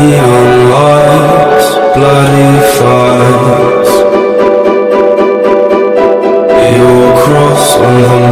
neon lights, bloody fires. Your cross on the